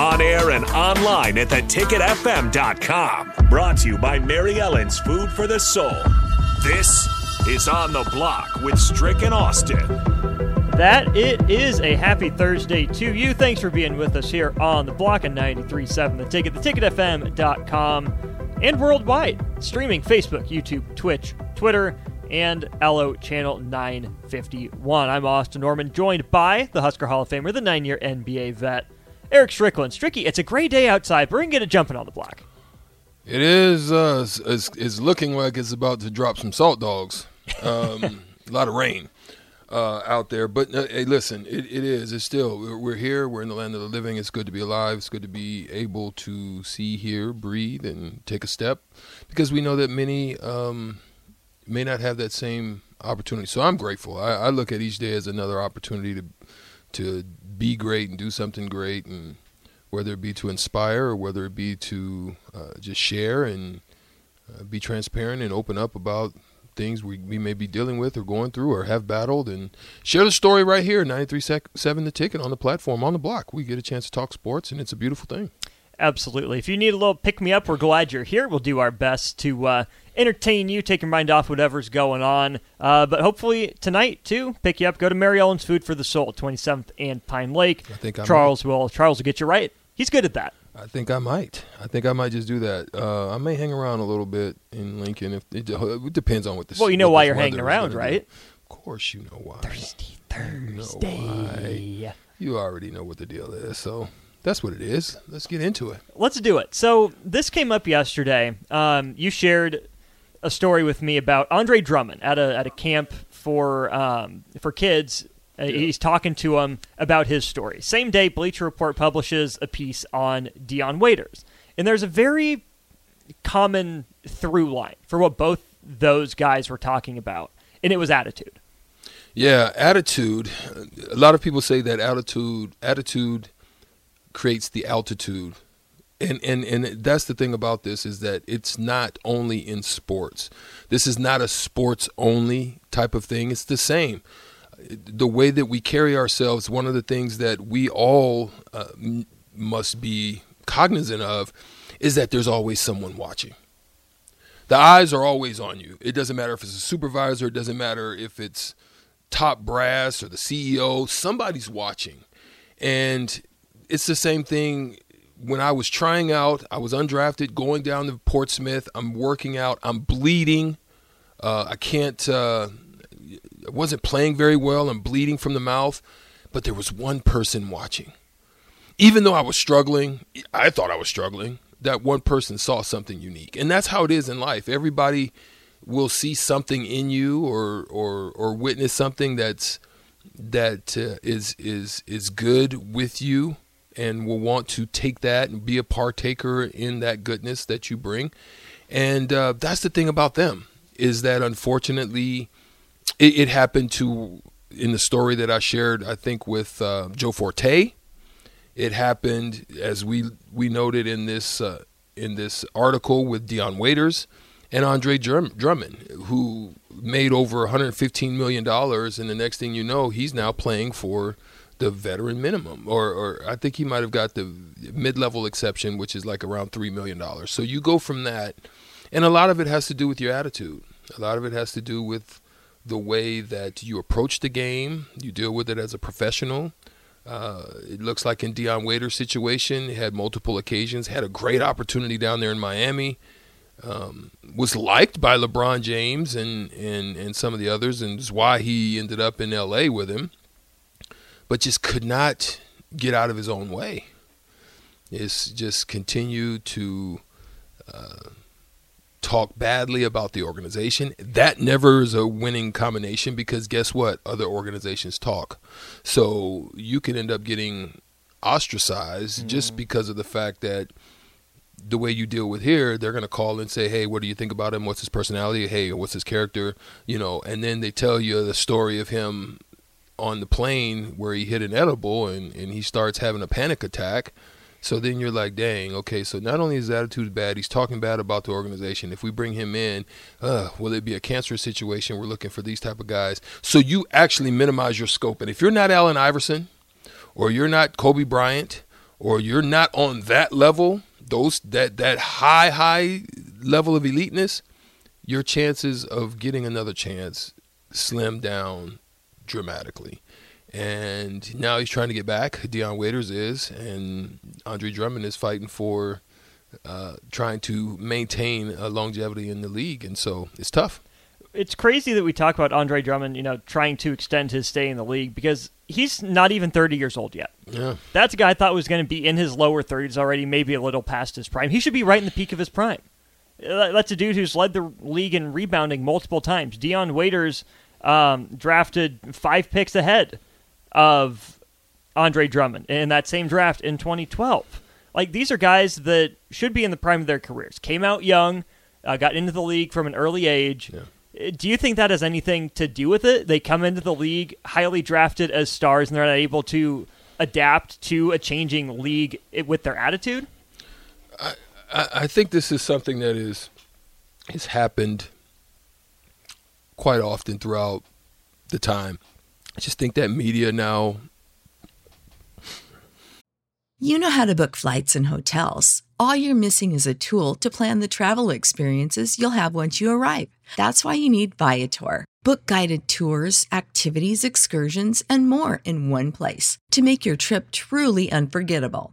On air and online at theticketfm.com. Brought to you by Mary Ellen's Food for the Soul. This is On the Block with Stricken Austin. That it is a happy Thursday to you. Thanks for being with us here on the block of 93.7 The Ticket, theticketfm.com, and worldwide. Streaming Facebook, YouTube, Twitch, Twitter, and Allo Channel 951. I'm Austin Norman, joined by the Husker Hall of Famer, the nine year NBA vet, Eric Strickland. Stricky, it's a great day outside. We're going to get it jumping on the block. It is. Uh, it's, it's looking like it's about to drop some salt dogs. Um, a lot of rain uh, out there. But uh, hey, listen, it, it is. It's still. We're, we're here. We're in the land of the living. It's good to be alive. It's good to be able to see, hear, breathe, and take a step because we know that many. Um, may not have that same opportunity. So I'm grateful. I, I, look at each day as another opportunity to to be great and do something great, and whether it be to inspire or whether it be to uh, just share and uh, be transparent and open up about things we, we may be dealing with or going through or have battled and share the story right here 93.7 the ticket on the platform on the block. We get a chance to talk sports and it's a beautiful thing Absolutely. If you need a little pick me up, we're glad you're here. We'll do our best to uh, entertain you, take your mind off whatever's going on. Uh, but hopefully tonight too, pick you up. Go to Mary Ellen's Food for the Soul, 27th and Pine Lake. I think I Charles might. will Charles will get you right. He's good at that. I think I might. I think I might just do that. Uh, I may hang around a little bit in Lincoln. If it, it depends on what the well, you know why you're hanging around, right? Of course, you know why. Thirsty Thursday. You, know you already know what the deal is. So that's what it is. Let's get into it. Let's do it. So this came up yesterday. Um, you shared a story with me about Andre Drummond at a at a camp for um, for kids. Uh, yeah. He's talking to them about his story. Same day, Bleacher Report publishes a piece on Dion Waiters, and there's a very common through line for what both those guys were talking about, and it was attitude. Yeah, attitude. A lot of people say that attitude attitude creates the altitude and and and that's the thing about this is that it's not only in sports. This is not a sports only type of thing. It's the same. The way that we carry ourselves, one of the things that we all uh, must be cognizant of is that there's always someone watching. The eyes are always on you. It doesn't matter if it's a supervisor, it doesn't matter if it's top brass or the CEO, somebody's watching. And it's the same thing when I was trying out, I was undrafted, going down to Portsmouth. I'm working out. I'm bleeding. Uh, I can't. Uh, I wasn't playing very well. I'm bleeding from the mouth, but there was one person watching. Even though I was struggling, I thought I was struggling. that one person saw something unique, and that's how it is in life. Everybody will see something in you or or or witness something that's that uh, is is is good with you and will want to take that and be a partaker in that goodness that you bring. And uh, that's the thing about them is that unfortunately it, it, happened to in the story that I shared I think with uh, Joe Forte. It happened as we we noted in this uh, in this article with Dion Waiters and Andre Drummond, who made over 115 million dollars, and the next thing you know, he's now playing for the veteran minimum, or, or I think he might have got the mid-level exception, which is like around three million dollars. So you go from that, and a lot of it has to do with your attitude. A lot of it has to do with the way that you approach the game, you deal with it as a professional. Uh, it looks like in Dion Waiter's situation, had multiple occasions, had a great opportunity down there in Miami um, was liked by LeBron James and, and, and some of the others, and is why he ended up in LA with him, but just could not get out of his own way. Is just continue to uh, talk badly about the organization. That never is a winning combination because guess what? Other organizations talk. So you can end up getting ostracized mm. just because of the fact that the way you deal with here, they're going to call and say, "Hey, what do you think about him? What's his personality? Hey, what's his character?" You know, and then they tell you the story of him on the plane where he hit an edible and and he starts having a panic attack. So then you're like, dang, okay, so not only is his attitude bad, he's talking bad about the organization. If we bring him in, uh, will it be a cancerous situation? We're looking for these type of guys. So you actually minimize your scope. And if you're not Allen Iverson, or you're not Kobe Bryant, or you're not on that level, those that that high high level of eliteness, your chances of getting another chance slim down dramatically. And now he's trying to get back. Dion Waiters is, and Andre Drummond is fighting for uh, trying to maintain a longevity in the league, and so it's tough it's crazy that we talk about Andre Drummond, you know, trying to extend his stay in the league because he's not even 30 years old yet. Yeah. That's a guy I thought was going to be in his lower 30s already, maybe a little past his prime. He should be right in the peak of his prime. That's a dude who's led the league in rebounding multiple times. Dion Waiters um, drafted five picks ahead of Andre Drummond in that same draft in 2012. Like, these are guys that should be in the prime of their careers. Came out young, uh, got into the league from an early age. Yeah do you think that has anything to do with it? They come into the league highly drafted as stars and they're not able to adapt to a changing league with their attitude? I, I think this is something that is has happened quite often throughout the time. I just think that media now. You know how to book flights and hotels. All you're missing is a tool to plan the travel experiences you'll have once you arrive. That's why you need Viator. Book guided tours, activities, excursions, and more in one place to make your trip truly unforgettable.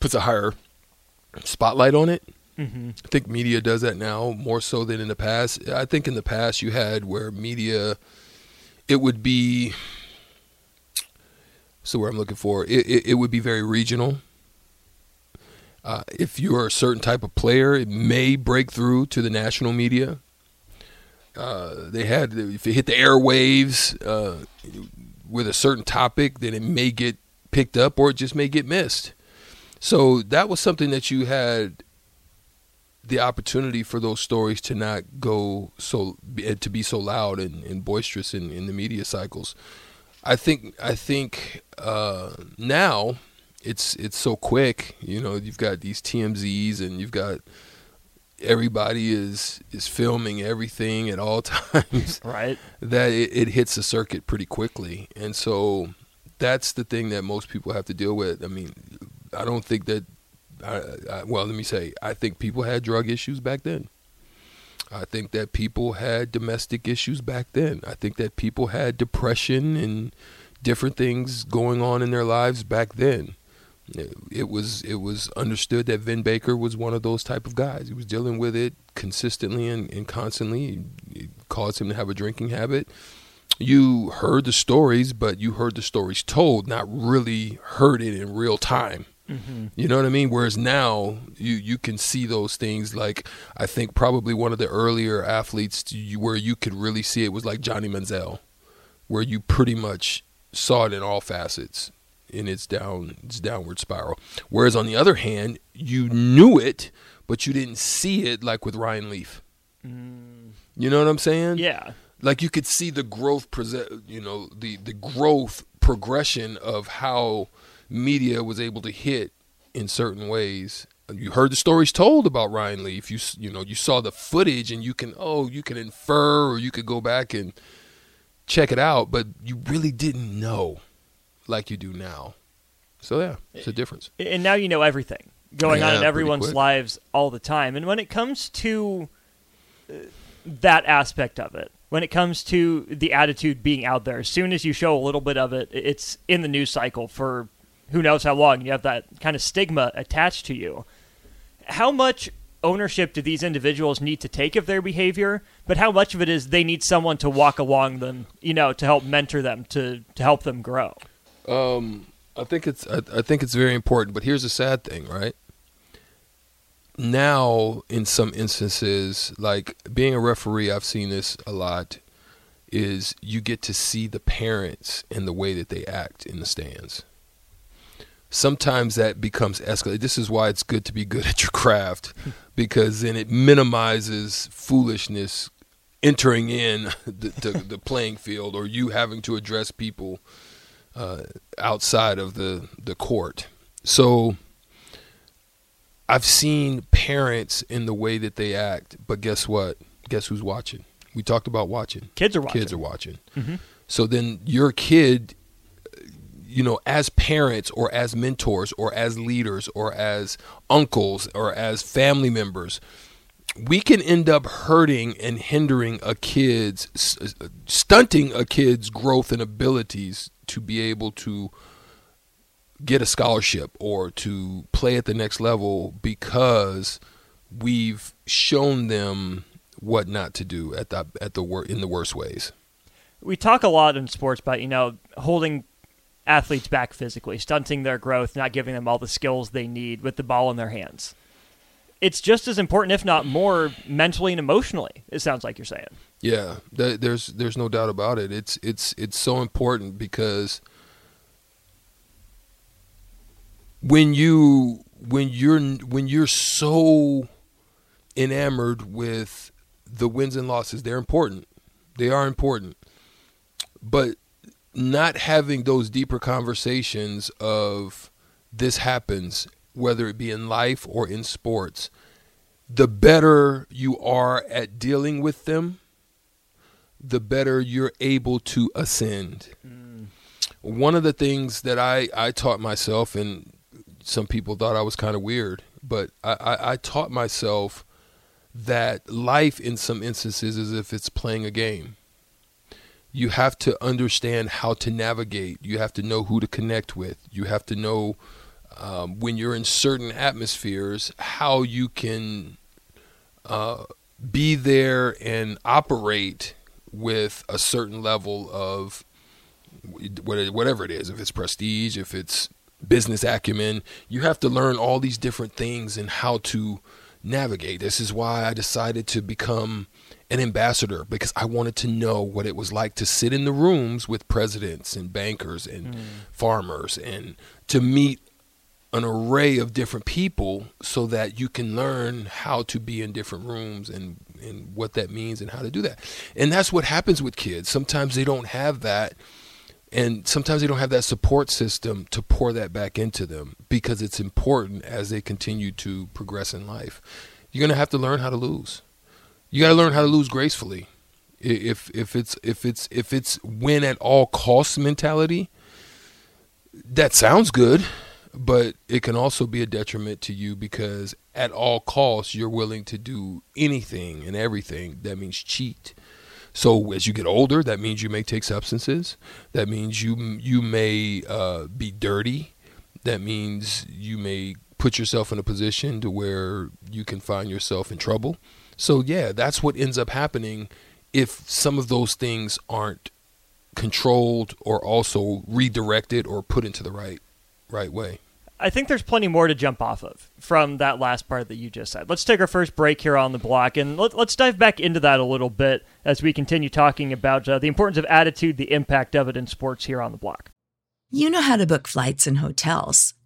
Puts a higher spotlight on it. Mm-hmm. I think media does that now more so than in the past. I think in the past you had where media, it would be. So where I'm looking for it, it, it would be very regional. Uh, if you're a certain type of player, it may break through to the national media. Uh, they had if it hit the airwaves uh, with a certain topic, then it may get picked up or it just may get missed. So that was something that you had the opportunity for those stories to not go so to be so loud and, and boisterous in, in the media cycles. I think I think uh, now it's it's so quick. You know, you've got these TMZs and you've got everybody is is filming everything at all times. Right. That it, it hits the circuit pretty quickly, and so that's the thing that most people have to deal with. I mean, I don't think that. I, I, well, let me say, I think people had drug issues back then. I think that people had domestic issues back then. I think that people had depression and different things going on in their lives back then. It, was it was understood that Vin Baker was one of those type of guys. He was dealing with it consistently and, and constantly. It caused him to have a drinking habit. You heard the stories, but you heard the stories told, not really heard it in real time. Mm-hmm. You know what I mean? Whereas now you you can see those things. Like I think probably one of the earlier athletes to, where you could really see it was like Johnny Manziel, where you pretty much saw it in all facets in its down its downward spiral. Whereas on the other hand, you knew it, but you didn't see it like with Ryan Leaf. Mm. You know what I'm saying? Yeah. Like you could see the growth you know, the the growth progression of how media was able to hit in certain ways. You heard the stories told about Ryan Leaf. You you know you saw the footage and you can oh you can infer or you could go back and check it out, but you really didn't know like you do now. So yeah, it's a difference. And now you know everything going Yeah, on in everyone's lives all the time. And when it comes to uh, that aspect of it, when it comes to the attitude being out there, as soon as you show a little bit of it, it's in the news cycle for who knows how long. You have that kind of stigma attached to you. How much ownership do these individuals need to take of their behavior? But how much of it is they need someone to walk along them, you know, to help mentor them, to to help them grow? Um, I think it's I, I think it's very important. But here's the sad thing, right? Now, in some instances, like being a referee, I've seen this a lot. Is you get to see the parents and the way that they act in the stands. Sometimes that becomes escalated. This is why it's good to be good at your craft, because then it minimizes foolishness entering in the, the, the playing field or you having to address people uh, outside of the the court. So I've seen parents in the way that they act, but guess what? Guess who's watching? We talked about watching. Kids are watching. Kids are watching. So then your kid, you know, as parents or as mentors or as leaders or as uncles or as family members, we can end up hurting and hindering a kid's uh, stunting a kid's growth and abilities to be able to get a scholarship or to play at the next level because we've shown them what not to do at the at the in the worst ways. we talk a lot in sports about you know holding athletes back physically, stunting their growth, not giving them all the skills they need with the ball in their hands. It's just as important, if not more, mentally and emotionally. It sounds like you're saying. Yeah, th- there's there's no doubt about it. It's it's it's so important because when you when you're when you're so enamored with the wins and losses. They're important. They are important. But not having those deeper conversations of this happens, whether it be in life or in sports, the better you are at dealing with them, the better you're able to ascend. Mm. One of the things that I, I taught myself, and some people thought I was kind of weird, but I, I, I taught myself that life in some instances is if it's playing a game. You have to understand how to navigate. You have to know who to connect with. You have to know um, when you're in certain atmospheres how you can uh, be there and operate with a certain level of whatever it is, if it's prestige, if it's business acumen, you have to learn all these different things and how to navigate. This is why I decided to become an ambassador because I wanted to know what it was like to sit in the rooms with presidents and bankers and mm. farmers and to meet an array of different people so that you can learn how to be in different rooms and and what that means and how to do that. And that's what happens with kids. Sometimes they don't have that and sometimes they don't have that support system to pour that back into them because it's important as they continue to progress in life. You're going to have to learn how to lose. You got to learn how to lose gracefully. If if it's if it's if it's win at all costs mentality, that sounds good, but it can also be a detriment to you because at all costs you're willing to do anything and everything that means cheat so as you get older, that means you may take substances. That means you you may uh, be dirty. That means you may put yourself in a position to where you can find yourself in trouble. So yeah, that's what ends up happening if some of those things aren't controlled or also redirected or put into the right right way. I think there's plenty more to jump off of from that last part that you just said. Let's take our first break here on the block and let, us dive back into that a little bit as we continue talking about uh, the importance of attitude, the impact of it in sports here on the block. You know how to book flights and hotels.